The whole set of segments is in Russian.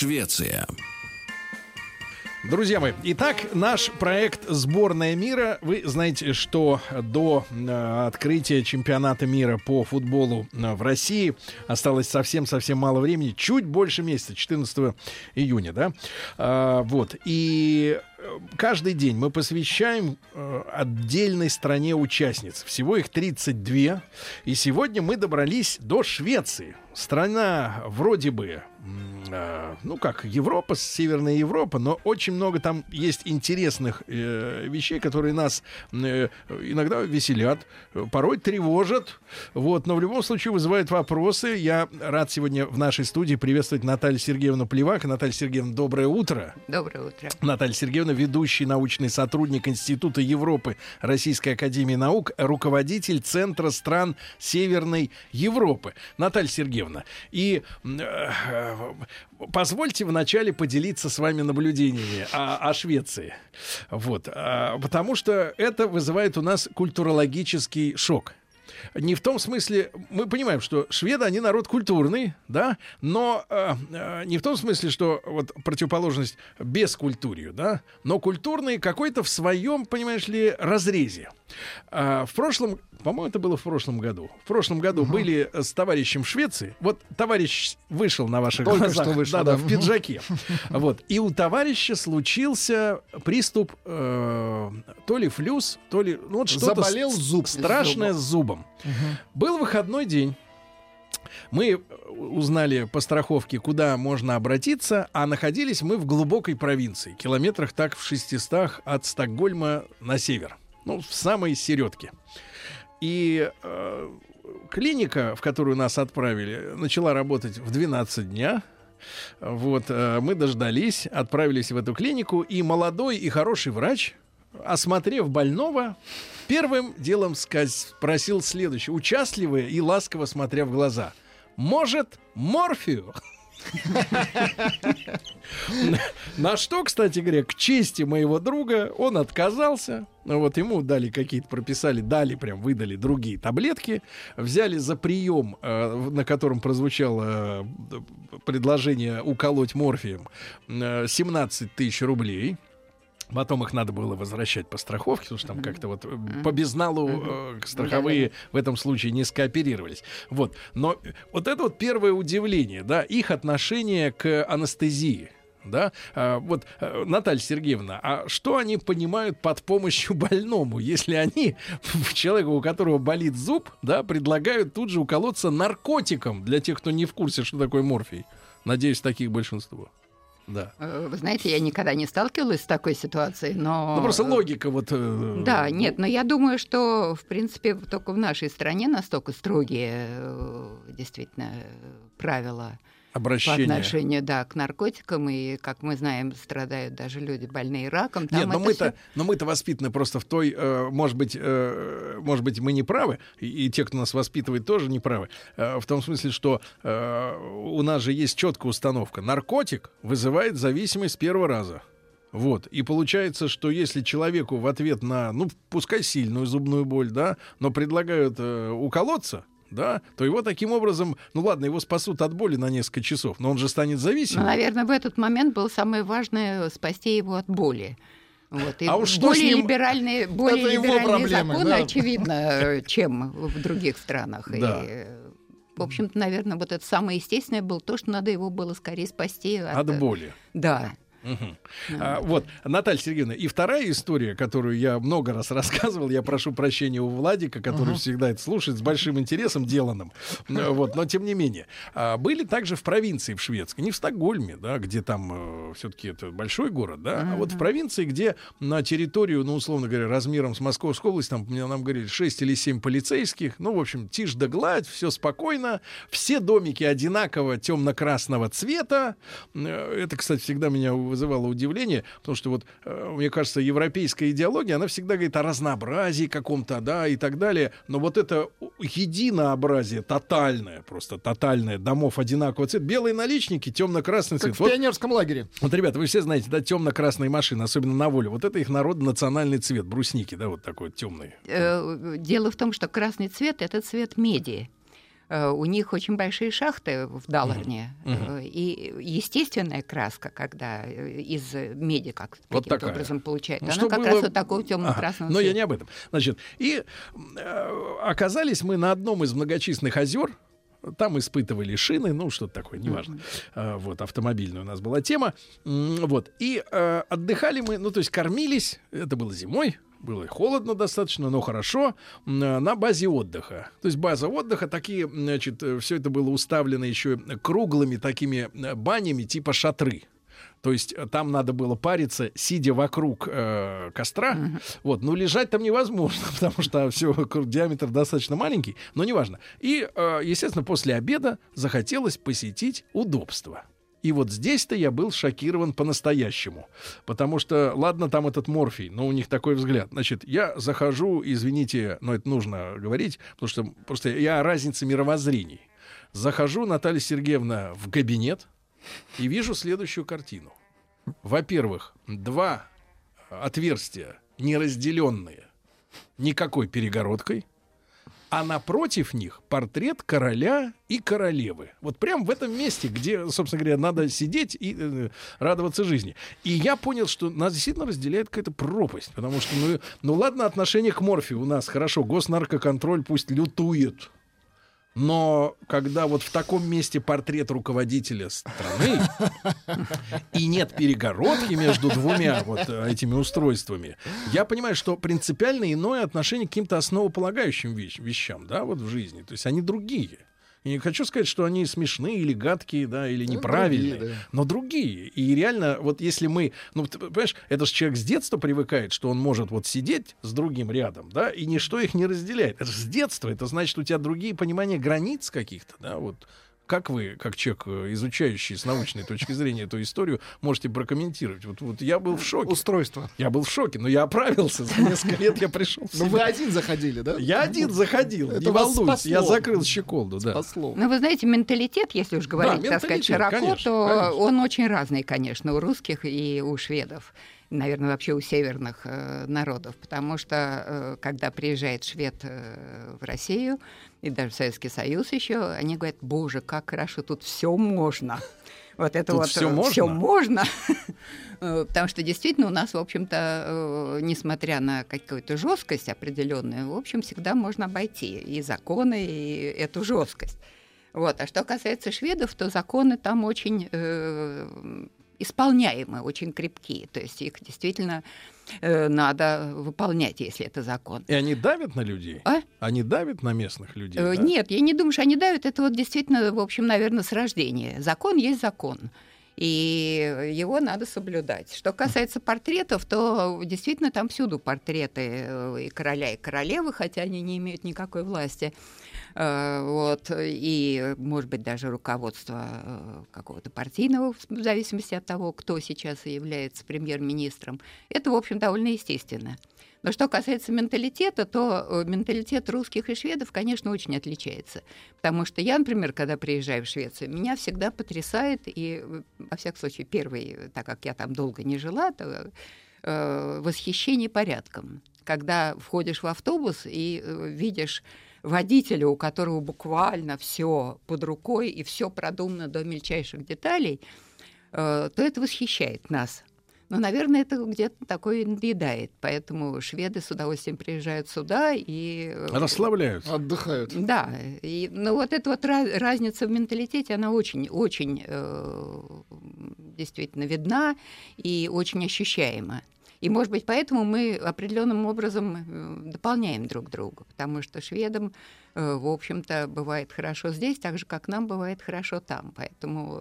Швеция. Друзья мои, итак, наш проект «Сборная мира». Вы знаете, что до э, открытия чемпионата мира по футболу э, в России осталось совсем-совсем мало времени, чуть больше месяца, 14 июня, да? А, вот, и э, каждый день мы посвящаем э, отдельной стране участниц. Всего их 32. И сегодня мы добрались до Швеции. Страна вроде бы э, ну как, Европа, Северная Европа, но очень много там есть интересных э, вещей, которые нас э, иногда веселят, порой тревожат, вот, но в любом случае вызывают вопросы. Я рад сегодня в нашей студии приветствовать Наталью Сергеевну Плевак. Наталья Сергеевна, доброе утро. Доброе утро. Наталья Сергеевна, ведущий научный сотрудник Института Европы Российской Академии Наук, руководитель Центра стран Северной Европы. Наталья Сергеевна, и э, позвольте вначале поделиться с вами наблюдениями о, о Швеции. Вот. А, потому что это вызывает у нас культурологический шок. Не в том смысле, мы понимаем, что шведы, они народ культурный, да, но э, э, не в том смысле, что вот противоположность бескультурью, да, но культурный какой-то в своем, понимаешь ли, разрезе. А, в прошлом, по-моему, это было в прошлом году. В прошлом году угу. были с товарищем в Швеции. Вот товарищ вышел на ваших Только глазах, что вышел, да, да. в пиджаке. Вот. И у товарища случился приступ э, то ли флюс, то ли ну, вот что-то Заболел зуб. страшное с зубом. Был выходной день. Мы узнали по страховке, куда можно обратиться, а находились мы в глубокой провинции, километрах так в 600 от Стокгольма на север, ну, в самой середке. И э, клиника, в которую нас отправили, начала работать в 12 дня. Вот, э, мы дождались, отправились в эту клинику, и молодой и хороший врач, осмотрев больного, первым делом спросил следующее, участливо и ласково смотря в глаза. Может, морфию? На что, кстати говоря, к чести моего друга, он отказался. Ну Вот ему дали какие-то, прописали, дали, прям выдали другие таблетки. Взяли за прием, э, на котором прозвучало э, предложение уколоть морфием, э, 17 тысяч рублей. Потом их надо было возвращать по страховке, потому что там как-то вот э, по безналу э, страховые в этом случае не скооперировались. Вот. Но вот это вот первое удивление, да, их отношение к анестезии. Да, А, вот э, Наталья Сергеевна, а что они понимают под помощью больному, если они человеку, у которого болит зуб, да, предлагают тут же уколоться наркотиком для тех, кто не в курсе, что такое морфий? Надеюсь, таких большинство. Да. Э, Вы знаете, я никогда не сталкивалась с такой ситуацией, но... Ну просто логика вот. э, Да, нет, но я думаю, что, в принципе, только в нашей стране настолько строгие э, действительно э, правила по обращение. отношению, да, к наркотикам, и, как мы знаем, страдают даже люди, больные раком. Там Нет, но мы-то, всё- но мы-то воспитаны просто в той, э, может быть, э, может быть, мы не правы, и, и те, кто нас воспитывает, тоже не правы. Э, в том смысле, что э, у нас же есть четкая установка: наркотик вызывает зависимость с первого раза. Вот. И получается, что если человеку в ответ на, ну, пускай сильную зубную боль, да, но предлагают э, уколоться, да, то его таким образом, ну ладно, его спасут от боли на несколько часов, но он же станет Ну, зависимым. наверное, в этот момент было самое важное спасти его от боли. Вот. И А уж более ним- либеральные, более Это либеральные проблемы, законы, да. очевидно, э, чем в других странах. Да. И, э, в общем-то, наверное, вот это самое естественное было то, что надо его было скорее спасти от, От боли. Да. Мгм. А, вот, Наталья Сергеевна, и вторая история, которую я много раз рассказывал, я прошу прощения у Владика, который всегда это слушает с большим интересом деланным, Э, вот, но тем не менее. А, были также в провинции в шведской, не в Стокгольме, да, где там все-таки это большой город, да, а вот в провинции, где на территорию, ну, условно говоря, размером с Московской области, там, мне нам говорили, 6 или 7 полицейских, ну, в общем, тишь да гладь, все спокойно, все домики одинаково темно-красного цвета. Э, Это, кстати, всегда меня вызывало удивление, потому что вот, э, мне кажется, европейская идеология, она всегда говорит о разнообразии каком-то, да, и так далее. Но вот это единообразие тотальное, просто тотальное, домов одинакового цвета, белые наличники, темно-красный Как цвет. в Вот, пионерском лагере. вот, ребята, вы все знаете, да, темно-красные машины, особенно на воле. Вот это их народно-национальный цвет, брусники, да, вот такой темный. Э, Дело в том, что красный цвет это цвет меди. Э, У них очень большие шахты в Даларне. Мгм. Э, И естественная краска, когда э, из меди как Вот такая. образом получают, Ну, она как было- раз вот такого темно-красного Ага, Но я не об этом. Значит, и э, оказались мы на одном из многочисленных озер. Там испытывали шины, ну, что-то такое, неважно. А, вот, автомобильная у нас была тема. Вот. И э, отдыхали мы, ну, то есть кормились, это было зимой, было холодно достаточно, но хорошо, э, на базе отдыха. То есть база отдыха, такие, значит, все это было уставлено еще круглыми такими э, банями типа шатры. То есть э, там надо было париться, сидя вокруг э, костра. Вот, ну лежать там невозможно, потому что все диаметр достаточно маленький, но неважно. И, э, естественно, после обеда захотелось посетить удобство. И вот здесь-то я был шокирован по-настоящему. Потому что, ладно, там этот морфий, но у них такой взгляд. Значит, я захожу, извините, но это нужно говорить, потому что просто я о разнице мировоззрений. Захожу, Наталья Сергеевна, в кабинет и вижу следующую картину. Во-первых, два отверстия неразделенные никакой перегородкой, а напротив них портрет короля и королевы. Вот прям в этом месте, где, собственно говоря, надо сидеть и э, радоваться жизни. И я понял, что нас действительно разделяет какая-то пропасть, потому что, ну, ну ладно, отношение к морфию у нас хорошо, госнаркоконтроль пусть лютует. Но когда вот в таком месте портрет руководителя страны и нет перегородки между двумя вот э, этими устройствами, я понимаю, что принципиально иное отношение к каким-то основополагающим вещ- вещам, да, вот в жизни. То есть они другие. И не хочу сказать, что они смешные или гадкие, да, или Ну, неправильные, другие, да. но другие. И реально, вот если мы, ну, ты понимаешь, это же человек с детства привыкает, что он может вот сидеть с другим рядом, да, и ничто их не разделяет. Это же с детства, это значит, у тебя другие понимания границ каких-то, да, вот. Как вы, как человек, э, изучающий с научной точки зрения эту историю, можете прокомментировать? Вот, вот я был в шоке. Устройство. Я был в шоке, но я оправился. За несколько лет я пришел в Ну вы один заходили, да? Я один заходил, Это не волнуйся, я закрыл щеколду, да. Спасло. Ну, вы знаете, менталитет, если уж говорить, так сказать, широко, конечно, то конечно. он очень разный, конечно, у русских и у шведов. Наверное, вообще у северных э, народов. Потому что, э, когда приезжает швед э, в Россию, и даже в Советский Союз еще, они говорят, боже, как хорошо, тут все можно. Вот это Тут вот всё э, можно? всё можно. Э, Потому что действительно у нас, в общем-то, э, несмотря на какую-то жесткость определенную, в общем, всегда можно обойти и законы, и эту жесткость. Вот. А что касается шведов, то законы там очень э, исполняемы, очень крепкие. То есть их действительно э, надо выполнять, если это закон. И они давят на людей? А? Они давят на местных людей? Э, да? Нет, я не думаю, что они давят. Это вот действительно, в общем, наверное, с рождения. Закон есть закон. И его надо соблюдать. Что касается портретов, то действительно там всюду портреты э, и короля, и королевы, хотя они не имеют никакой власти. Э, Вот, и, может быть, даже руководство э, какого-то партийного, в зависимости от того, кто сейчас является премьер-министром. Это, в общем, довольно естественно. Но что касается менталитета, то э, менталитет русских и шведов, конечно, очень отличается. Потому что я, например, когда приезжаю в Швецию, меня всегда потрясает, и, во всяком случае, первый, так как я там долго не жила, то э, восхищение порядком. Когда входишь в автобус и э, видишь водителя, у которого буквально все под рукой и все продумано до мельчайших деталей, э, то это восхищает нас. Но, наверное, это где-то такое надоедает. Поэтому шведы с удовольствием приезжают сюда и... э, Расслабляются. Отдыхают. Да, и, ну вот эта вот разница в менталитете, она очень, очень, действительно видна и очень ощущаема. И, может быть, поэтому мы определенным образом э, дополняем друг друга, потому что шведам, э, в общем-то, бывает хорошо здесь, так же, как нам бывает хорошо там. Поэтому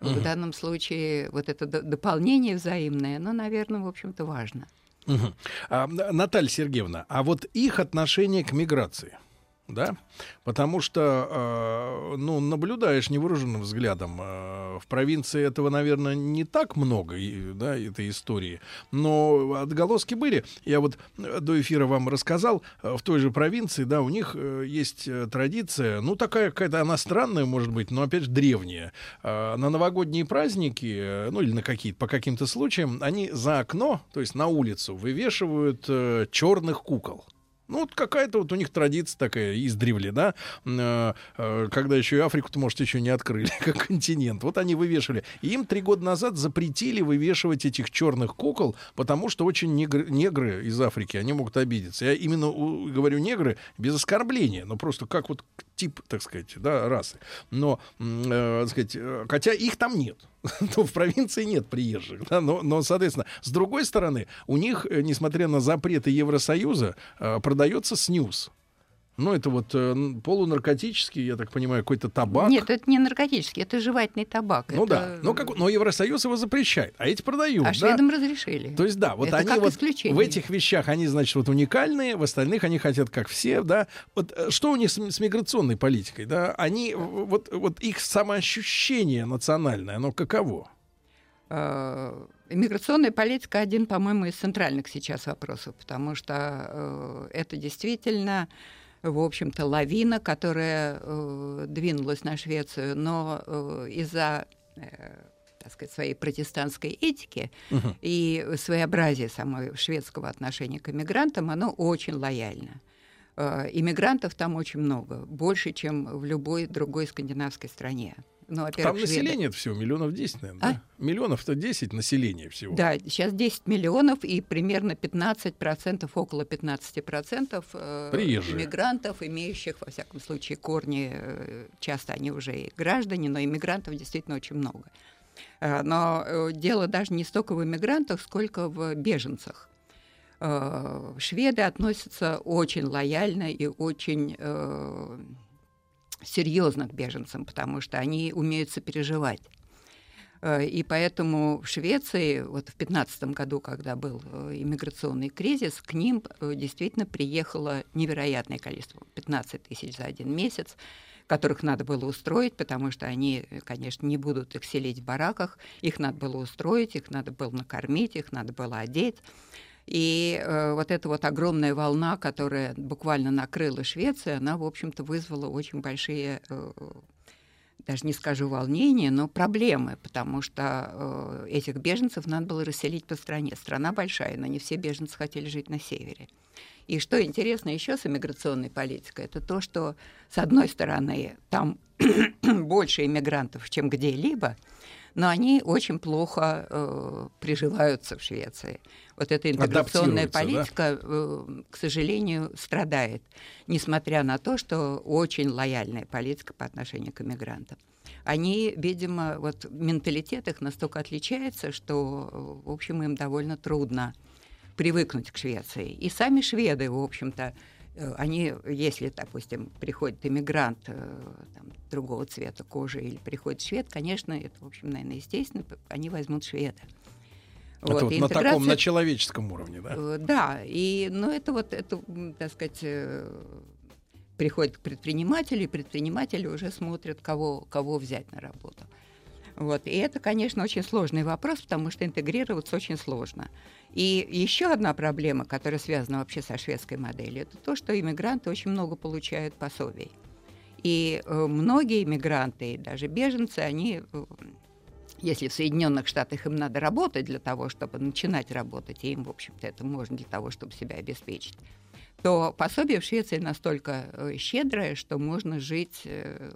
угу. в данном случае вот это дополнение взаимное, оно, наверное, в общем-то, важно. Угу. А, Наталья Сергеевна, а вот их отношение к миграции – да, потому что, э, ну, наблюдаешь невооруженным взглядом, э, в провинции этого, наверное, не так много, и, да, этой истории, но отголоски были. Я вот э, до эфира вам рассказал, э, в той же провинции, да, у них э, есть э, традиция, ну, такая какая-то, она странная, может быть, но, опять же, древняя. Э, на новогодние праздники, э, ну, или на какие-то, по каким-то случаям, они за окно, то есть на улицу, вывешивают э, черных кукол. Ну, вот какая-то вот у них традиция такая издревле, да, э, э, когда еще и Африку-то, может, еще не открыли как континент. Вот они вывешивали. И им три года назад запретили вывешивать этих черных кукол, потому что очень негры, негры из Африки, они могут обидеться. Я именно говорю негры без оскорбления, но просто как вот тип, так сказать, да, расы. Но, э, так сказать, э, хотя их там нет. То в провинции нет приезжих. Да? Но, но, соответственно, с другой стороны, у них, э, несмотря на запреты Евросоюза, э, продается снюс. Ну, это вот э, полунаркотический, я так понимаю, какой-то табак. Нет, это не наркотический, это жевательный табак. Ну это... да, но, как, но Евросоюз его запрещает, а эти продают. А да? шведам разрешили. То есть, да, вот это они вот исключение. в этих вещах, они, значит, вот уникальные, в остальных они хотят как все, да. Вот э, что у них с, с миграционной политикой, да? Они, вот, вот их самоощущение национальное, оно каково? А, Иммиграционная политика один, по-моему, из центральных сейчас вопросов, потому что э, это действительно в общем-то, лавина, которая э, двинулась на Швецию, но э, из-за э, так сказать, своей протестантской этики угу. и своеобразия самого шведского отношения к иммигрантам, оно очень лояльно. Э, иммигрантов там очень много, больше, чем в любой другой скандинавской стране. Ну, Там население шведы... всего миллионов 10, наверное, а? да? Миллионов-то 10 населения всего. Да, сейчас 10 миллионов и примерно 15%, около 15% э, Приезжие. иммигрантов, имеющих, во всяком случае, корни, э, часто они уже и граждане, но иммигрантов действительно очень много. Э, но э, дело даже не столько в иммигрантах, сколько в беженцах. Э, шведы относятся очень лояльно и очень э, серьезно к беженцам, потому что они умеют сопереживать. Э, и поэтому в Швеции, вот в 2015 году, когда был э, иммиграционный кризис, к ним э, действительно приехало невероятное количество, 15 тысяч за один месяц, которых надо было устроить, потому что они, конечно, не будут их селить в бараках, их надо было устроить, их надо было накормить, их надо было одеть. И э, вот эта вот огромная волна, которая буквально накрыла Швецию, она, в общем-то, вызвала очень большие, э, даже не скажу волнения, но проблемы, потому что э, этих беженцев надо было расселить по стране. Страна большая, но не все беженцы хотели жить на севере. И что интересно еще с иммиграционной политикой, это то, что, с одной стороны, там больше иммигрантов, чем где-либо, но они очень плохо э, приживаются в Швеции. Вот эта интеграционная политика, да? э, к сожалению, страдает, несмотря на то, что очень лояльная политика по отношению к иммигрантам. Они, видимо, вот менталитет их настолько отличается, что, в общем, им довольно трудно привыкнуть к Швеции. И сами шведы, в общем-то, Э, они, если, допустим, приходит иммигрант э, там, другого цвета кожи или приходит швед, конечно, это, в общем, наверное, естественно, они возьмут шведа. Это вот, вот на таком, на человеческом уровне, да? Э, да, и, ну, это вот, это, так сказать, приходит к предпринимателю, и предприниматели уже смотрят, кого, кого взять на работу. Вот. И это, конечно, очень сложный вопрос, потому что интегрироваться очень сложно. И еще одна проблема, которая связана вообще со шведской моделью, это то, что иммигранты очень много получают пособий. И э, многие иммигранты, даже беженцы, они, э, если в Соединенных Штатах им надо работать для того, чтобы начинать работать, и им, в общем-то, это можно для того, чтобы себя обеспечить, то пособие в Швеции настолько э, щедрое, что можно жить,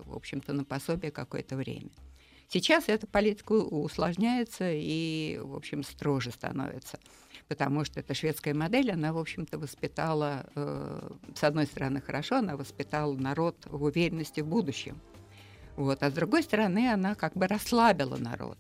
в общем-то, на пособие какое-то время. Сейчас эта политика усложняется и, в общем, строже становится потому что эта шведская модель, она, в общем-то, воспитала, э, с одной стороны, хорошо, она воспитала народ в уверенности в будущем. Вот. А с другой стороны, она как бы расслабила народ.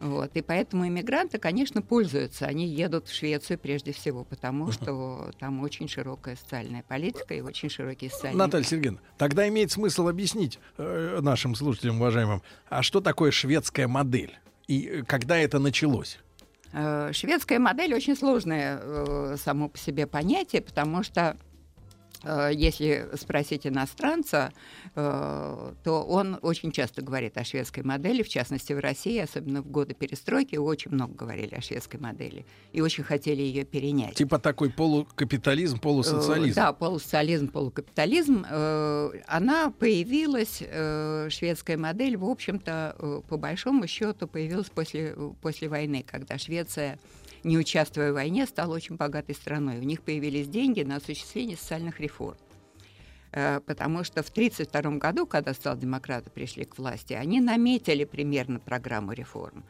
Вот. И поэтому иммигранты, конечно, пользуются. Они едут в Швецию прежде всего, потому что там очень широкая социальная политика и очень широкие социальные... Наталья Сергеевна, тогда имеет смысл объяснить э, нашим слушателям, уважаемым, а что такое шведская модель? И когда это началось? Э, шведская модель очень сложное э, само по себе понятие, потому что если спросить иностранца, э, то он очень часто говорит о шведской модели, в частности в России, особенно в годы перестройки, очень много говорили о шведской модели и очень хотели ее перенять. Типа такой полукапитализм, полусоциализм. Э, да, полусоциализм, полукапитализм. Она появилась, шведская модель, в общем-то, по большому счету, появилась после, после войны, когда Швеция не участвуя в войне, стала очень богатой страной. У них появились деньги на осуществление социальных реформ. Э, потому что в 1932 году, когда социал-демократы пришли к власти, они наметили примерно программу реформ.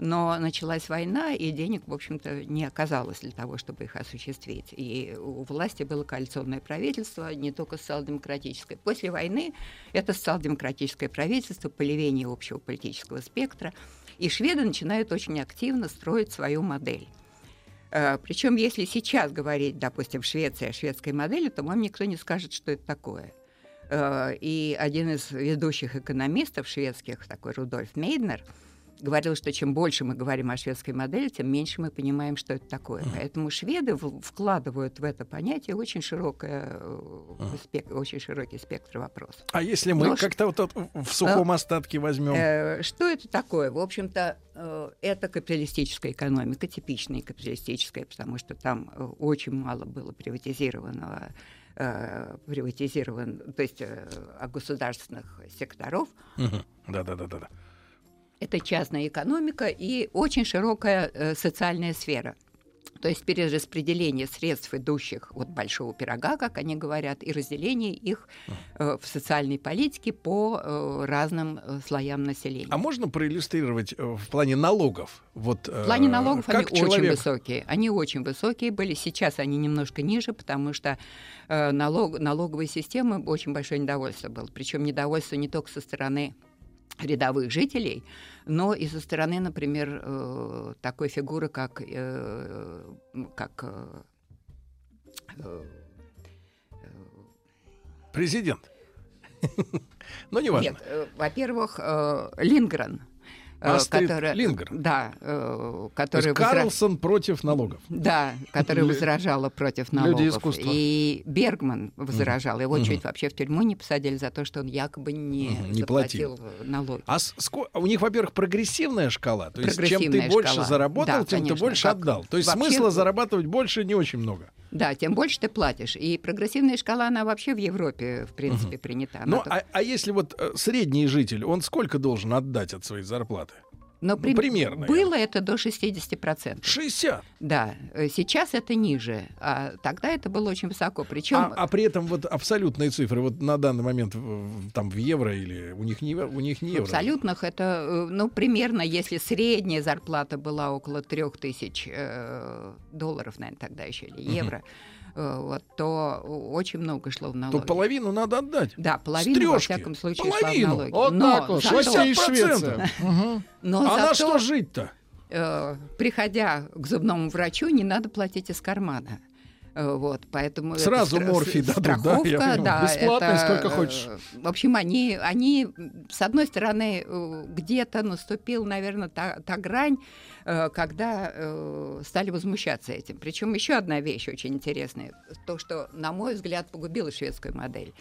Но началась война, и денег, в общем-то, не оказалось для того, чтобы их осуществить. И у власти было коалиционное правительство, не только социал-демократическое. После войны это социал-демократическое правительство, полевение общего политического спектра – и шведы начинают очень активно строить свою модель. Э, Причем, если сейчас говорить, допустим, в Швеции о шведской модели, то вам никто не скажет, что это такое. Э, и один из ведущих экономистов шведских, такой Рудольф Мейднер, говорил, что чем больше мы говорим о шведской модели, тем меньше мы понимаем, что это такое. Uh-huh. Поэтому шведы в- вкладывают в это понятие очень, широкое, uh-huh. спек- очень широкий спектр вопросов. А если мы Но как-то вот в сухом э, остатке возьмем? Э, что это такое? В общем-то, э, это капиталистическая экономика, типичная капиталистическая, потому что там э, очень мало было приватизированного э, приватизирован, то есть э, государственных секторов. Да-да-да-да. Это частная экономика и очень широкая э, социальная сфера. То есть перераспределение средств, идущих от большого пирога, как они говорят, и разделение их э, в социальной политике по э, разным слоям населения. А можно проиллюстрировать в плане налогов? Вот, в плане налогов они человек... очень высокие. Они очень высокие были. Сейчас они немножко ниже, потому что налог, налоговой системы очень большое недовольство было. Причем недовольство не только со стороны рядовых жителей, но и со стороны, например, э, такой фигуры, как, э, как президент. Но не важно. Нет, во-первых, Лингрен – Астрид который, Лингер. Да, э, который возра... Карлсон против налогов. Да, который возражала против налогов. Люди искусства. И Бергман возражал. Его чуть вообще в тюрьму не посадили за то, что он якобы не, не заплатил платил. налоги. А у них, во-первых, прогрессивная шкала. То есть чем ты больше заработал, тем ты больше отдал. То есть смысла зарабатывать больше не очень много. Да, тем больше ты платишь. И прогрессивная шкала, она вообще в Европе, в принципе, принята. Ну, тут... а, а если вот э, средний житель, он сколько должен отдать от своей зарплаты? Но при... примерно. Было это до 60%. 60? Да. Э, сейчас это ниже. А тогда это было очень высоко. Причем... А, а при этом вот абсолютные цифры вот на данный момент там в евро или у них не, у них не евро? В абсолютных это, э, ну, примерно, если средняя зарплата была около 3000 э, долларов, наверное, тогда еще, или евро, угу вот, то очень много шло в налоги. То половину надо отдать. Да, половину, во всяком случае, половину. шла в налоги. Вот Но так вот, зато... и Швеция. Но а зато, на что жить-то? Э, приходя к зубному врачу, не надо платить из кармана. Э, вот, поэтому Сразу это, морфий дадут, страховка, да, да Бесплатно, это, сколько хочешь. В общем, они, они, с одной стороны, где-то наступил, наверное, та, та грань, Э, когда э, стали возмущаться этим. Причем еще одна вещь очень интересная, то, что, на мой взгляд, погубило шведскую модель.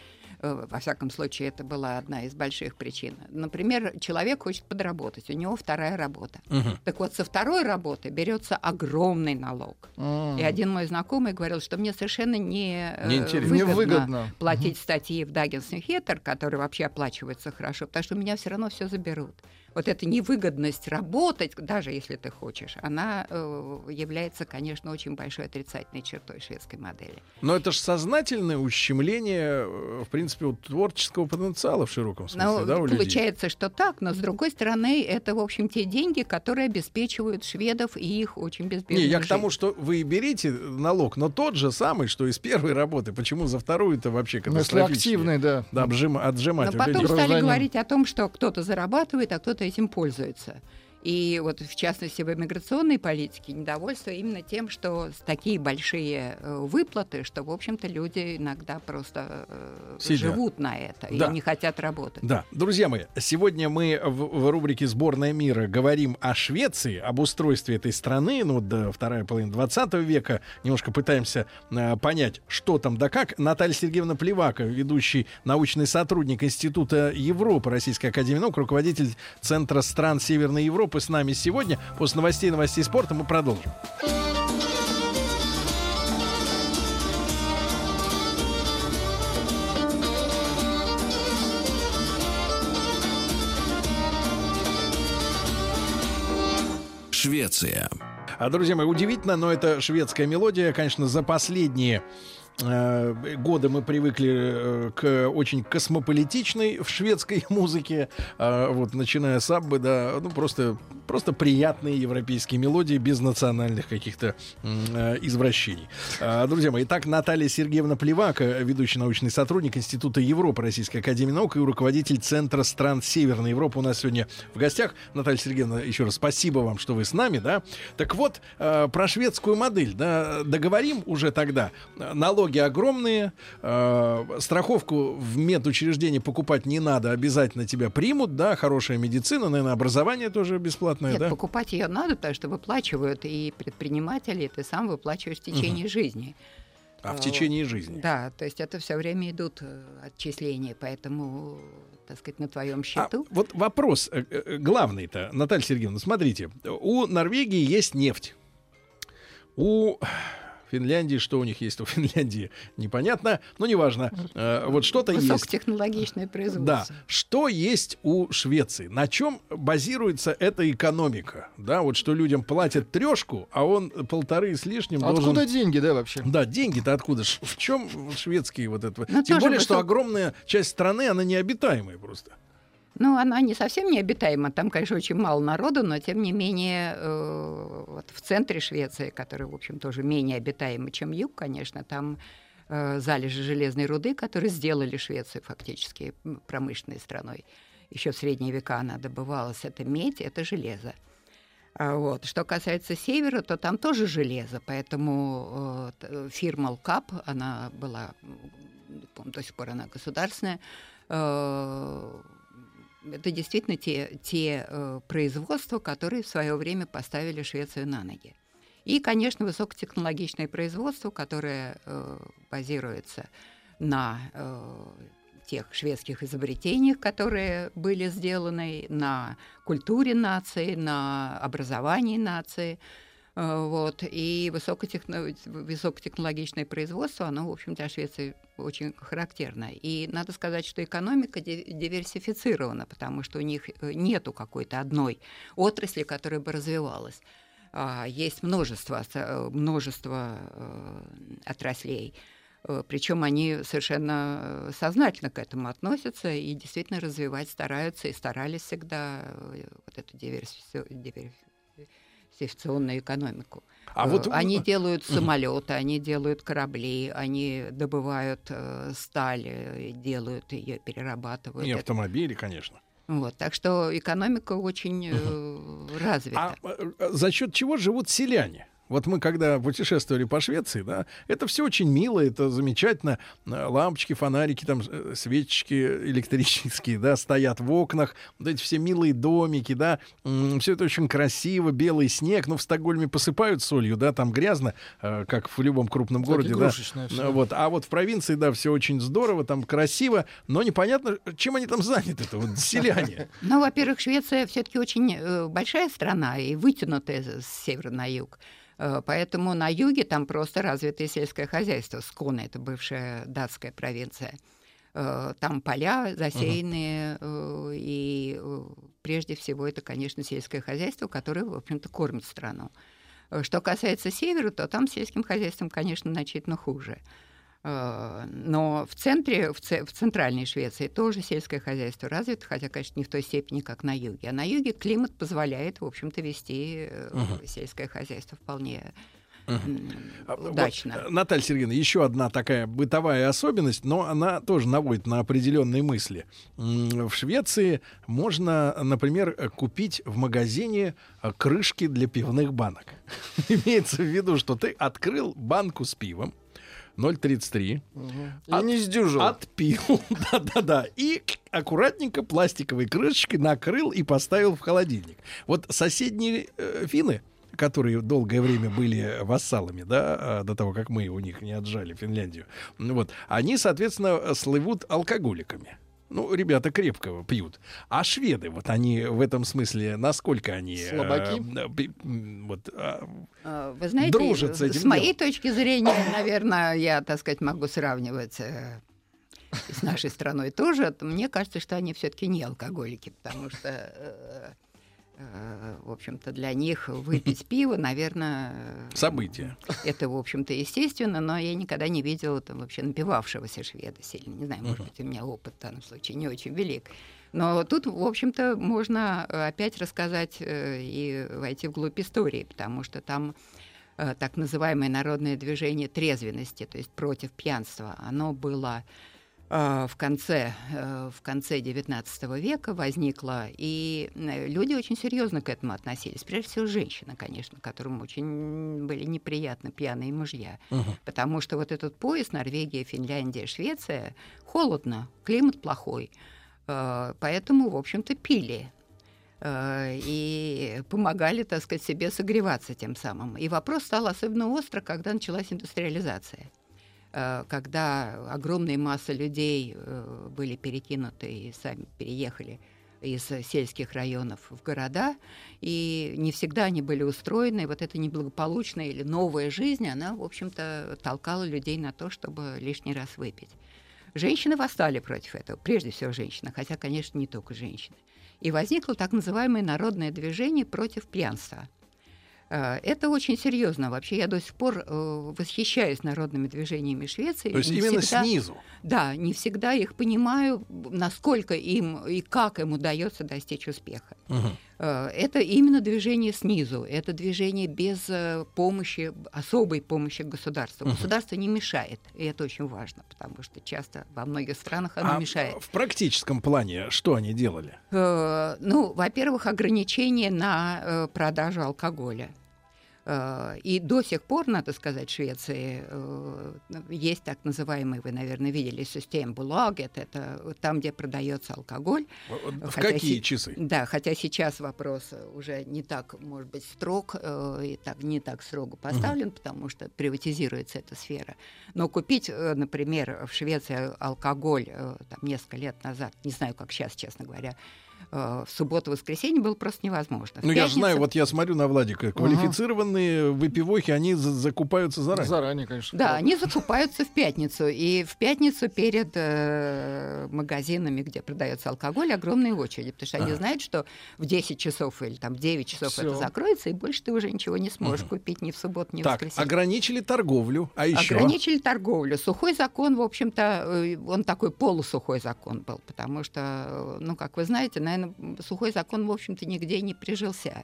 Э, во всяком случае, это была одна из больших причин. Например, человек хочет подработать, у него вторая работа. Угу. Так вот, со второй работы берется огромный налог. Угу. И один мой знакомый говорил, что мне совершенно не, не выгодно, не выгодно платить угу. статьи в Даггинс Хеттер, которые вообще оплачиваются хорошо, потому что у меня все равно все заберут вот эта невыгодность работать, даже если ты хочешь, она э, является, конечно, очень большой отрицательной чертой шведской модели. Но это же сознательное ущемление, э, в принципе, вот, творческого потенциала в широком смысле, ну, да, у Получается, людей? что так, но с другой стороны, это, в общем, те деньги, которые обеспечивают шведов и их очень безбедную Не, я жизнь. к тому, что вы берите налог, но тот же самый, что из первой работы. Почему за вторую это вообще катастрофически? активный, да. Да, обжим, отжимать. Но потом стали говорить о том, что кто-то зарабатывает, а кто-то этим пользуется. И вот в частности в иммиграционной политике недовольство именно тем, что такие большие э, выплаты, что, в общем-то, люди иногда просто э, живут на это да. и не хотят работать. Да, друзья мои, сегодня мы в, в рубрике «Сборная мира» говорим о Швеции, об устройстве этой страны, ну, до вторая половина 20 века, немножко пытаемся э, понять, что там да как. Наталья Сергеевна Плевака, ведущий научный сотрудник Института Европы Российской Академии Наук, руководитель Центра стран Северной Европы, Европы с нами сегодня. После новостей новостей спорта мы продолжим. Швеция. А, друзья мои, удивительно, но это шведская мелодия, конечно, за последние годы мы привыкли э, к очень космополитичной в шведской музыке, э, вот начиная с Аббы, да, ну просто просто приятные европейские мелодии без национальных каких-то извращений. Друзья мои, итак, Наталья Сергеевна Плевака, ведущий научный сотрудник Института Европы Российской Академии Наук и руководитель Центра стран Северной Европы у нас сегодня в гостях. Наталья Сергеевна, еще раз спасибо вам, что вы с нами, да. Так вот, про шведскую модель, да, договорим уже тогда. Налог налоги огромные, э, страховку в медучреждении покупать не надо, обязательно тебя примут, да, хорошая медицина, наверное, образование тоже бесплатное, Нет, да? покупать ее надо, потому что выплачивают и предприниматели, ты сам выплачиваешь в течение угу. жизни. А в течение жизни. Да, то есть это все время идут э, отчисления, поэтому, так сказать, на твоем а счету. А вот вопрос э, главный-то, Наталья Сергеевна, смотрите, у Норвегии есть нефть. У Финляндии, что у них есть у Финляндии, непонятно, но неважно. Э, вот что-то есть. Высокотехнологичное производство. Да. Что есть у Швеции? На чем базируется эта экономика? Да, вот что людям платят трешку, а он полторы с лишним Откуда должен... деньги, да, вообще? Да, деньги-то откуда? В чем шведские вот это? Но Тем более, высок... что огромная часть страны, она необитаемая просто. Ну, она не совсем необитаема. Там, конечно, очень мало народу, но тем не менее э, вот в центре Швеции, который, в общем, тоже менее обитаемый, чем юг, конечно, там э, залежи железной руды, которые сделали Швецию фактически промышленной страной. Еще в средние века она добывалась. Это медь, это железо. А вот. Что касается севера, то там тоже железо, поэтому э, фирма Лкап, она была, до сих пор она государственная, это действительно те, те э, производства, которые в свое время поставили Швецию на ноги. И, конечно, высокотехнологичное производство, которое э, базируется на э, тех шведских изобретениях, которые были сделаны, на культуре нации, на образовании нации – вот. И высокотехно... высокотехнологичное производство, оно, в общем, для Швеции очень характерно. И надо сказать, что экономика диверсифицирована, потому что у них э, нету какой-то одной отрасли, которая бы развивалась. А, есть множество, э, множество отраслей. Причем они совершенно сознательно к этому относятся и действительно развивать стараются и старались всегда вот эту диверсификацию сессионную экономику. А вот... Э, они делают самолеты, они делают корабли, они добывают э, сталь, э, делают ее, перерабатывают. И автомобили, конечно. Вот, так что экономика очень э, развита. А за счет чего живут селяне? Вот мы когда путешествовали по Швеции, да, это все очень мило, это замечательно. Лампочки, фонарики, там э, свечки электрические, да, стоят в окнах. Вот эти все милые домики, да. Все это очень красиво, белый снег. Ну, в Стокгольме посыпают солью, да, там грязно, э, как в любом крупном городе, да. Все. Вот. А вот в провинции, да, все очень здорово, там красиво, но непонятно, чем они там заняты, это вот селяне. Ну, во-первых, Швеция все-таки очень э, большая страна и вытянутая с севера на юг. Э, поэтому на юге там просто развитое сельское хозяйство. Сконы — это бывшая датская провинция. Э, там поля засеянные, угу. и прежде всего это, конечно, сельское хозяйство, которое, в общем-то, кормит страну. Что касается севера, то там сельским хозяйством, конечно, значительно хуже. Э, но в центре, в, центральной Швеции тоже сельское хозяйство развито, хотя, конечно, не в той степени, как на юге. А на юге климат позволяет, в общем-то, вести uh-huh. сельское хозяйство вполне вот, удачно. э, Наталья Сергеевна, еще одна такая бытовая особенность, но она тоже наводит на определенные мысли. В Швеции можно, например, купить в магазине крышки для пивных банок. Имеется в виду, что ты открыл банку с пивом 0,33, И От- не сдюжил. отпил, да-да-да, и аккуратненько пластиковой крышечкой накрыл и поставил в холодильник. Вот соседние э, финны, которые долгое время были вассалами, да, а, до того, как мы у них не отжали Финляндию, вот, они, соответственно, слывут алкоголиками. Ну, ребята крепкого пьют. А шведы, вот они в этом смысле, насколько они... э, Слабаки? э, вот, А, Вы знаете, дружат с этим с моей делом. точки зрения, наверное, я, так сказать, могу сравнивать э, с нашей страной тоже. то Мне кажется, что они все-таки не алкоголики, потому что, э, э, в общем-то, для них выпить пиво, наверное, события. это, в общем-то, естественно, но я никогда не видела там вообще напивавшегося шведа сильно. Не знаю, может быть, у меня опыт в данном случае не очень велик. Но тут, в общем-то, можно э, опять рассказать э, и войти вглубь истории, потому что там э, так называемое народное движение трезвенности, то есть против пьянства, оно было э, в конце, э, в конце XIX века возникло, и э, люди очень серьезно к этому относились. Прежде всего, женщины, конечно, которым очень были неприятны пьяные мужья. Мгм. Потому что вот этот пояс Норвегия, Финляндия, Швеция холодно, климат плохой. Э, Поэтому, в общем-то, пили э, и помогали, так сказать, себе согреваться тем самым. И вопрос стал особенно остро, когда началась индустриализация э, когда огромные массы людей э, были перекинуты и сами переехали из э, сельских районов в города, и не всегда они были устроены, вот эта неблагополучная или новая жизнь, она, в общем-то, толкала людей на то, чтобы лишний раз выпить. Женщины восстали против этого, прежде всего женщины, хотя, конечно, не только женщины. И возникло так называемое народное движение против пьянства. Э, Это очень серьезно. Вообще я до сих пор э, восхищаюсь народными движениями Швеции. То есть Не именно всегда- снизу. Да, не всегда их понимаю, насколько им и как им удается достичь успеха. Э, Это именно движение снизу, это движение без э, помощи, особой помощи государства. Мгм. Государство не мешает, и это очень важно, потому что часто во многих странах оно А мешает. в практическом плане что они делали? Ну, во-первых, ограничение на продажу алкоголя. Э, И до сих пор, надо сказать, в Швеции э, есть так называемый, вы, наверное, видели, система Булагет, это там, где продается алкоголь. В Хотя какие се- часы? Да, хотя сейчас вопрос уже не так, может быть, строг э, и так, не так строго поставлен, потому что приватизируется эта сфера. Но купить, например, в Швеции алкоголь там, несколько лет назад, не знаю, как сейчас, честно говоря, в субботу-воскресенье было просто невозможно. В Ну, я знаю, вот я смотрю на Владика, квалифицированные выпивохи, они за- закупаются заранее. Заранее, конечно. Да, они закупаются в пятницу. И в пятницу перед э, магазинами, где продается алкоголь, огромные очереди. Потому что они Ага. знают, что в 10 часов или там в 9 часов Всё. это закроется, и больше ты уже ничего не сможешь купить ни в субботу, ни в Так, воскресенье. ограничили торговлю, а еще... Ограничили торговлю. Сухой закон, в общем-то, э, он такой полусухой закон был, потому что, э, ну, как вы знаете, наверное, сухой закон, в общем-то, нигде не прижился.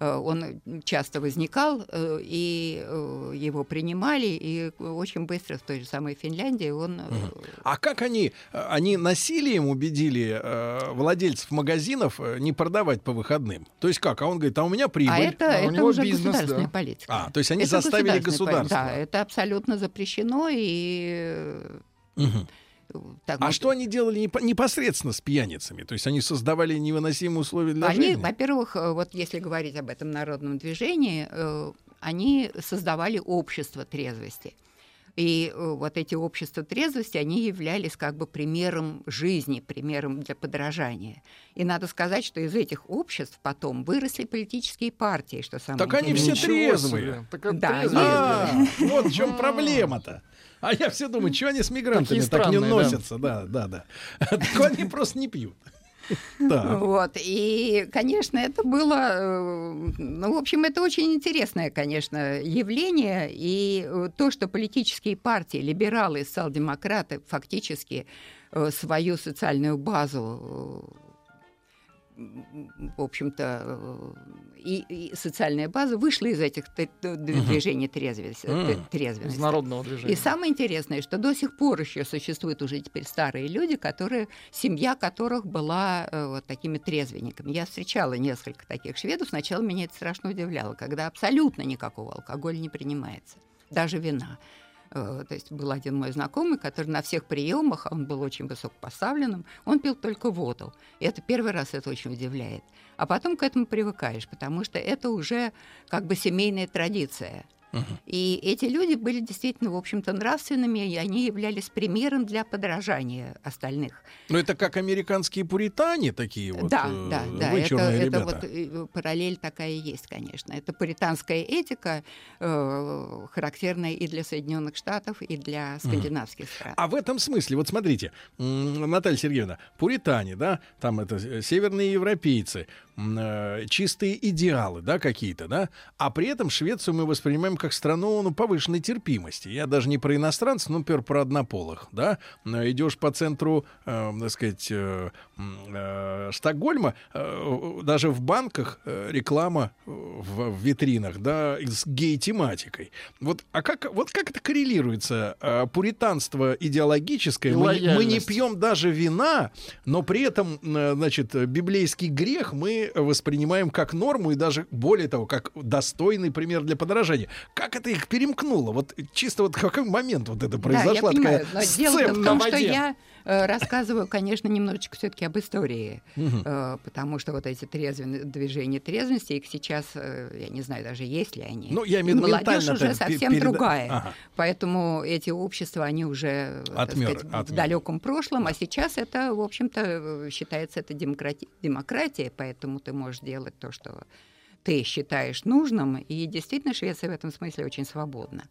Э, Он часто возникал, э, и э, его принимали, и очень быстро в той же самой Финляндии он... э, А как они, они насилием убедили владельцев магазинов не продавать по выходным? То есть как? А он говорит, а у меня прибыль. А это, А у это него уже бизнес, государственная да. политика. А, то есть они Это заставили государство. Да, это абсолютно запрещено, и... Мгм. Так, А вот- что они делали непо- непосредственно с пьяницами? То есть они создавали невыносимые условия для Они, жизни? во-первых, э, вот если говорить об этом народном движении, э, они создавали общество трезвости. И э, вот эти общества трезвости, они являлись как бы примером жизни, примером для подражания. И надо сказать, что из этих обществ потом выросли политические партии, что самое Так они все трезвые. себе. Так это Да, трезвые. А, вот в чем проблема-то. А я все думаю, что они с мигрантами Такие так не да. носятся? Да, да, да. Так они просто не пьют. Так. Вот. И, конечно, это было... э, Ну, в общем, это очень интересное, конечно, явление. И э, то, что политические партии, либералы и социал-демократы фактически э, свою социальную базу в общем-то, э, и, и социальная база вышла из этих движений трезвенности. Из народного движения. И самое интересное, что до сих пор еще существуют уже теперь старые люди, которые, семья которых была э, вот такими трезвенниками. Я встречала несколько таких шведов. Сначала меня это страшно удивляло, когда абсолютно никакого алкоголя не принимается, даже вина. Э, то есть был один мой знакомый, который на всех приемах, он был очень высокопоставленным, он пил только воду. И это первый раз это очень удивляет. А потом к этому привыкаешь, потому что это уже как бы семейная традиция. И эти люди были действительно, в общем-то, нравственными, и они являлись примером для подражания остальных. Ну, это как американские пуритане такие вот. Да, э, да, да. Это, это вот э, параллель такая есть, конечно. Это пуританская этика, э, характерная и для Соединенных Штатов, и для скандинавских стран. А в этом смысле, вот смотрите, Наталья Сергеевна, пуритане, да, там это э, северные европейцы, э, чистые идеалы, да, какие-то, да, а при этом Швецию мы воспринимаем как страну ну, повышенной терпимости. Я даже не про иностранцев, но, например, про однополых, да. Идешь по центру, э, так сказать, э, э, Стокгольма, э, даже в банках э, реклама в, в витринах, да, с гей-тематикой. Вот, а как, вот как это коррелируется? Э, пуританство идеологическое, мы, мы не пьем даже вина, но при этом, э, значит, библейский грех мы воспринимаем как норму и даже, более того, как достойный пример для подражания. Как это их перемкнуло? Вот чисто вот какой момент вот это произошла да, я понимаю, но дело в том, что я Э, рассказываю, конечно, немножечко все-таки об истории, э, потому что вот эти трезвенные движения трезвенности, их сейчас, э, я не знаю даже, есть ли они. Ну, я имею в виду Молодежь уже совсем перед... другая. Ага. Поэтому эти общества, они уже отмер, сказать, отмер. в далеком прошлом, а сейчас это, в общем-то, считается это демократи... демократия, поэтому ты можешь делать то, что ты считаешь нужным, и действительно Швеция в этом смысле очень свободна.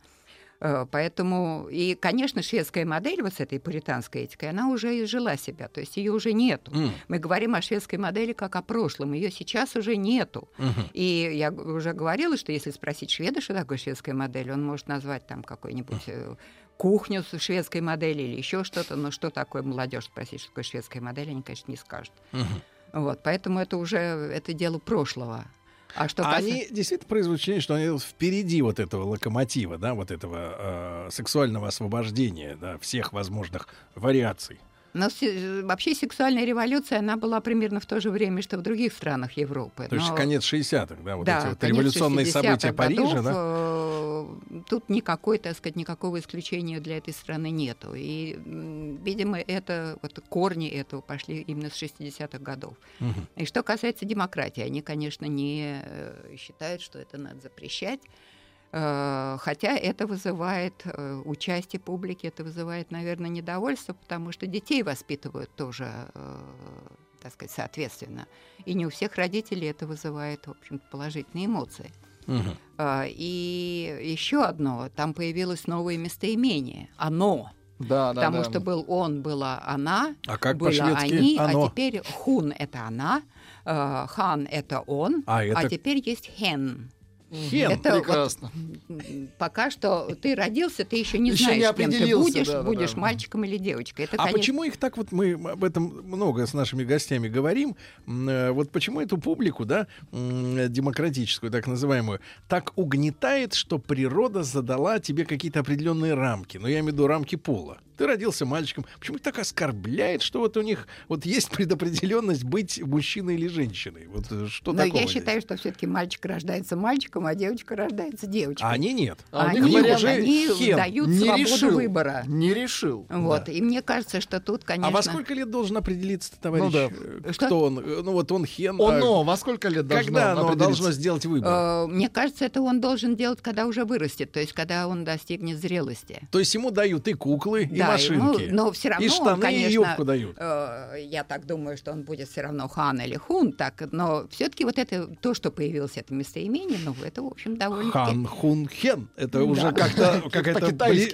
Э, поэтому, и, конечно, шведская модель вот с этой пуританской этикой, она уже изжила себя, то есть ее уже нету. Mm. Мы говорим о шведской модели как о прошлом, ее сейчас уже нету. Mm-hmm. И я уже говорила, что если спросить шведа, что такое шведская модель, он может назвать там какой-нибудь mm кухню с шведской модели или еще что-то, но что такое молодежь спросить, что такое шведская модель, они, конечно, не скажут. Mm-hmm. Вот, поэтому это уже это дело прошлого. А что касается... Они действительно производят впечатление, что они впереди вот этого локомотива, да, вот этого э, сексуального освобождения, да, всех возможных вариаций. Но вообще сексуальная революция, она была примерно в то же время, что в других странах Европы. То есть Но... конец 60-х, да, вот да, эти вот революционные события Парижа, да? Э, тут никакой, так сказать, никакого исключения для этой страны нету. И, видимо, это вот корни этого пошли именно с 60-х годов. Угу. И что касается демократии, они, конечно, не э, считают, что это надо запрещать. Э, хотя это вызывает э, участие публики, это вызывает, наверное, недовольство, потому что детей воспитывают тоже, э, так сказать, соответственно. И не у всех родителей это вызывает, в общем положительные эмоции. Угу. И еще одно, там появилось новое местоимение. Оно. Да, да, Потому да. что был он, была она, а как было они, а оно? а теперь хун это она, хан это он, а, это... а теперь есть хен. Хен, это прекрасно. Вот, пока что ты родился, ты еще не еще знаешь, не кем ты будешь, да, будешь да, мальчиком или девочкой. Это, а конечно... почему их так вот мы об этом много с нашими гостями говорим? Э, вот почему эту публику, да, демократическую, так называемую, так угнетает, что природа задала тебе какие-то определенные рамки. Ну, я имею в виду рамки пола. Ты родился мальчиком. Почему так оскорбляет, что вот у них вот есть предопределенность быть мужчиной или женщиной? Вот э, что Но такого я считаю, здесь? что все-таки мальчик рождается мальчиком, а девочка рождается девочкой. А они нет. А они, они уже они дают не свободу решил. выбора. Не решил. Вот. Да. И мне кажется, что тут, конечно... А во сколько лет должен определиться товарищ? Ну, да. Э, кто что? он? Ну вот он хен. Оно. А... Во сколько лет должно Когда оно должно сделать выбор? Мне кажется, это он должен делать, когда уже вырастет, то есть когда он достигнет зрелости. То есть ему дают и куклы, да, и машинки. Ему, но все равно, и штаны, конечно, и юбку дают. Э, я так думаю, что он будет все равно хан или хун, так, но все-таки вот это то, что появилось это местоимение, ну это в общем довольно. Хан, хун, хен, это уже как-то какая-то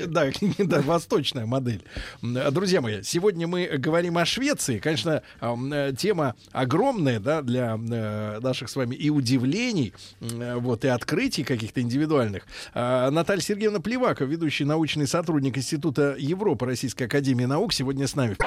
да, да, восточная модель. Друзья мои, сегодня мы говорим о Швеции, конечно, э, тема огромная, да, для э, наших с вами и удивлений, вот и открытий каких-то индивидуальных. А, Наталья Сергеевна Плевакова, ведущий научный сотрудник Института Европы Российской Академии наук, сегодня с нами.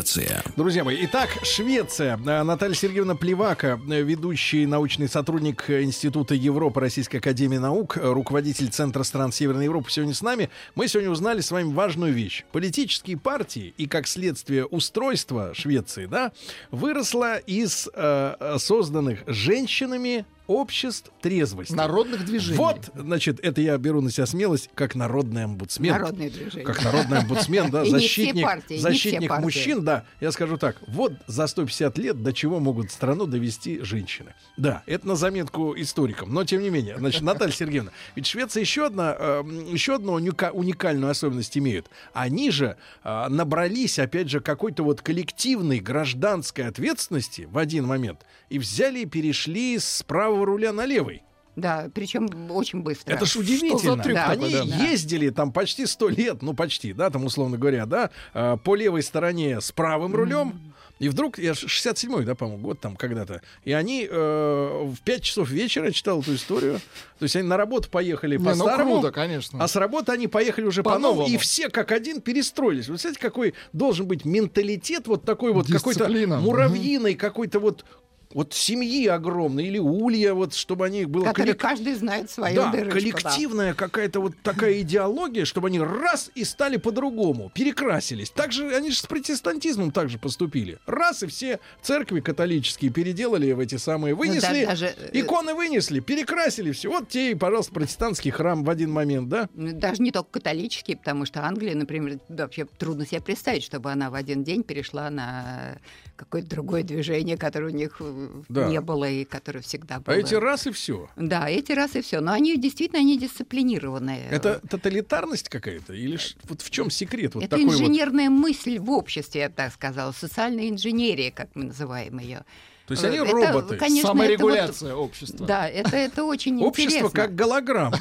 Швеция. Друзья мои, итак, Швеция. Э, Наталья Сергеевна Плевака, э, ведущий научный сотрудник Института Европы Российской Академии Наук, э, руководитель Центра стран Северной Европы, сегодня с нами. Мы сегодня узнали с вами важную вещь. Политические партии и, как следствие, устройство Швеции, да, выросло из э, созданных женщинами обществ трезвости. Народных движений. Вот, значит, это я беру на себя смелость, как народный омбудсмен. Народное движение. Как народный омбудсмен, да, защитник, защитник мужчин, да. Я скажу так, вот за 150 лет до чего могут страну довести женщины. Да, это на заметку историкам, но тем не менее. Значит, Наталья Сергеевна, ведь Швеция еще одна, э, еще одну уника- уникальную особенность имеют. Они же э, набрались, опять же, какой-то вот коллективной гражданской ответственности в один момент и взяли и перешли с правого руля на левый. Да, причем очень быстро. Это ж удивительно. трюк Да, Они да. ездили там почти сто лет, ну почти, да, там условно говоря, да, э, по левой стороне с правым рулем. И вдруг, я ж 67-й, да, по-моему, год там когда-то. И они э, в 5 часов вечера читал эту историю. То есть они на работу поехали Не, ну по-старому. круто, конечно. А с работы они поехали уже по-новому, По-новому. и все как один перестроились. Вы знаете, какой должен быть менталитет вот такой вот какой-то муравьиной, какой-то вот вот семьи огромной или улья, вот чтобы они было Который коллек- каждый знает свою да, дырочку. да. коллективная какая-то вот такая идеология, чтобы они раз и стали по-другому, перекрасились. Так же они же с протестантизмом также поступили. Раз и все церкви католические переделали в эти самые, вынесли, Ну да, даже, э, иконы вынесли, перекрасили все. Вот те, пожалуйста, протестантский храм в один момент, да? Даже не только католические, потому что Англия, например, да, вообще трудно себе представить, чтобы она в один день перешла на какое-то другое движение, которое у них Да. не было и которое всегда было. А эти раз и все. Да, эти раз и все. Но они действительно они дисциплинированные. Это тоталитарность какая-то? Или ж- вот в чем секрет? Вот Это такой вот инженерная мысль в обществе, я бы так сказала, социальная инженерия, как мы называем ее. То есть они Это, роботы. конечно, Саморегуляция общества. Да, это, это очень Общество интересно. как голограмма,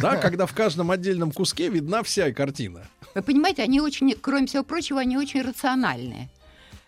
да, когда в каждом отдельном куске видна вся картина. Вы понимаете, они очень, кроме всего прочего, они очень рациональные.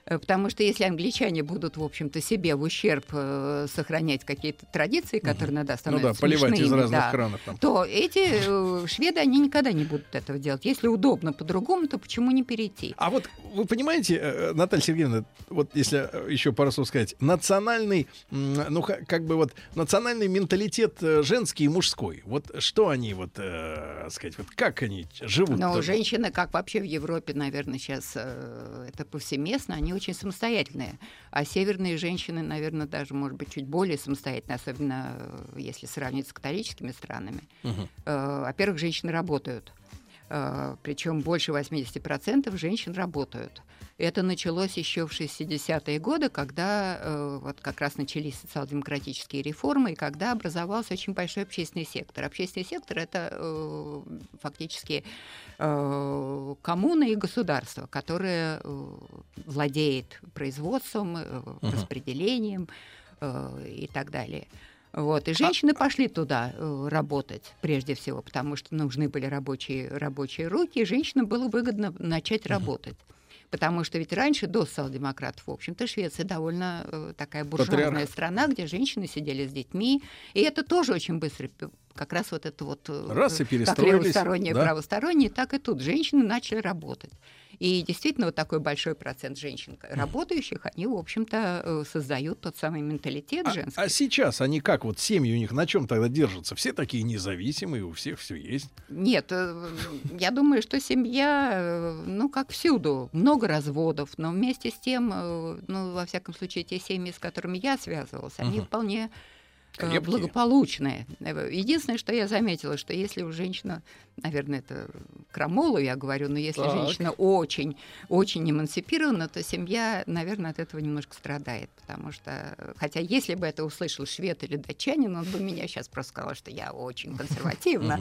Э, Потому что если англичане будут, в общем-то, себе в ущерб э, сохранять какие-то традиции, которые иногда Ну становятся да, поливать из смешными, разных да, кранов там. то эти э, шведы, они никогда не будут этого делать. Если удобно по-другому, то почему не перейти? А вот вы понимаете, э, Наталья Сергеевна, вот если э, еще пару слов сказать, национальный, ну как бы вот национальный менталитет э, женский и мужской, вот что они вот, э, сказать, вот как они живут? Но женщины, как вообще в Европе, наверное, сейчас э, это повсеместно, они очень самостоятельные. А северные женщины, наверное, даже, может быть, чуть более самостоятельные, особенно э, если сравнить с католическими странами. Э, Во-первых, женщины работают. Причем больше 80% женщин работают. Это началось еще в 60-е годы, когда э, вот как раз начались социал-демократические реформы, и когда образовался очень большой общественный сектор. Общественный сектор это э, фактически э, коммуна и государство, которое э, владеет производством, распределением и так далее. Вот. И женщины пошли туда э, работать прежде всего, потому что нужны были рабочие, рабочие руки, и женщинам было выгодно начать работать. Потому что ведь раньше, до социал-демократов, в общем-то, Швеция довольно э, такая буржуазная Патриарх. страна, где женщины сидели с детьми. И это тоже очень быстро, как раз вот это вот... э, Раз и как перестроились, левосторонние, да. правосторонние, так и тут женщины начали работать. И действительно, вот такой большой процент женщин работающих, они, в общем-то, э, создают тот самый менталитет А, женский. а сейчас они как, вот семьи у них на чем тогда держатся? Все такие независимые, у всех все есть. Нет, э, я думаю, что семья, э, ну, как всюду, много разводов, но вместе с тем, ну, во всяком случае, те семьи, с которыми я связывалась, они Мгм. вполне Крепкие. благополучные. Э, Единственное, что я заметила, что если у женщины, наверное, это крамолу я говорю, но если Так. женщина очень, очень эмансипирована, то семья, наверное, от этого немножко страдает, потому что, э, хотя если бы это услышал швед или датчанин, он бы меня сейчас просто сказал, что я очень консервативна.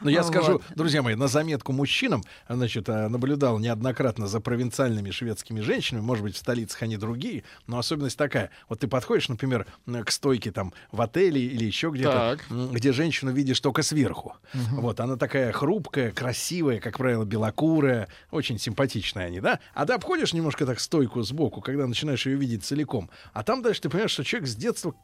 Но я Вот. скажу, друзья мои, на заметку мужчинам, значит, э, наблюдал неоднократно за провинциальными шведскими женщинами, может быть, в столицах они другие, но особенность такая. Вот ты подходишь, например, к стойке там в отеле или еще где-то, Так. где женщину видишь только сверху. Вот, она такая хрупкая, красивая, как правило, белокурая, очень симпатичные они, да? А ты обходишь немножко так стойку сбоку, когда начинаешь ее видеть целиком, а там дальше ты понимаешь, что человек с детства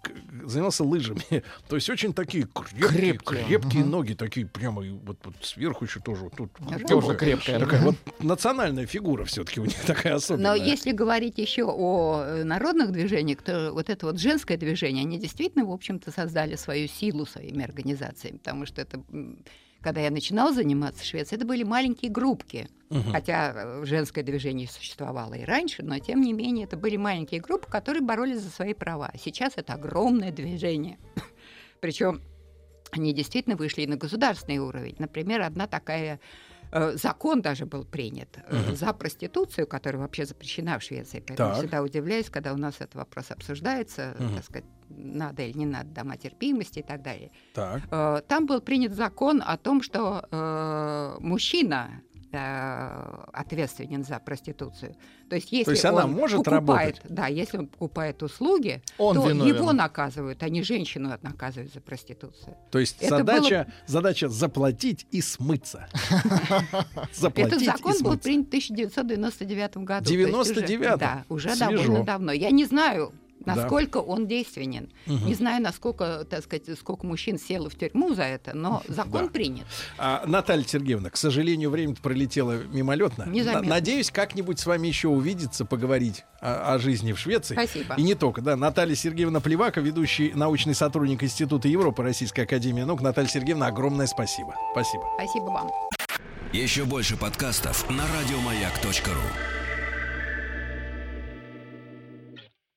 занимался лыжами. То есть очень такие крепкие, Крепкие, крепкие ага. ноги, такие прямо вот, вот сверху еще тоже. Тут Тоже крепкая. Такая вот национальная фигура все-таки у них такая Но особенная. если говорить еще о э, народных движениях, то вот это вот женское движение, они действительно, в общем-то, создали свою силу своими организациями, потому что это, когда я начинала заниматься в Швеции, это были маленькие группки. Мгм. Хотя э, женское движение существовало и раньше, но тем не менее это были маленькие группы, которые боролись за свои права. Сейчас это огромное движение. Причем они действительно вышли и на государственный уровень. Например, одна такая э, закон даже был принят э, за проституцию, которая вообще запрещена в Швеции. Поэтому Так. всегда удивляюсь, когда у нас этот вопрос обсуждается, Мгм. так сказать, надо или не надо, дома терпимости и так далее. Так. Э, Там был принят закон о том, что э, мужчина э, ответственен за проституцию. То есть, если есть она он может покупает, работать? да, если он покупает услуги, Он то виновен. его наказывают, а не женщину наказывают за проституцию. То есть Это задача, задача заплатить и смыться. Этот закон был принят в 1999 году. то есть уже- 99-м? Да, уже довольно давно. Я не знаю, Да. насколько он действенен. Мгм. Не знаю, насколько, так сказать, сколько мужчин село в тюрьму за это, но закон Да. принят. А, Наталья Сергеевна, к сожалению, время пролетело мимолетно. Незаметно. На- Надеюсь, как-нибудь с вами еще увидеться, поговорить о, о жизни в Швеции. Спасибо. И не только, да. Наталья Сергеевна Плевака, ведущий научный сотрудник Института Европы Российской Академии Наук. Наталья Сергеевна, огромное спасибо. Спасибо. Спасибо вам. Еще больше подкастов на радиомаяк.ру.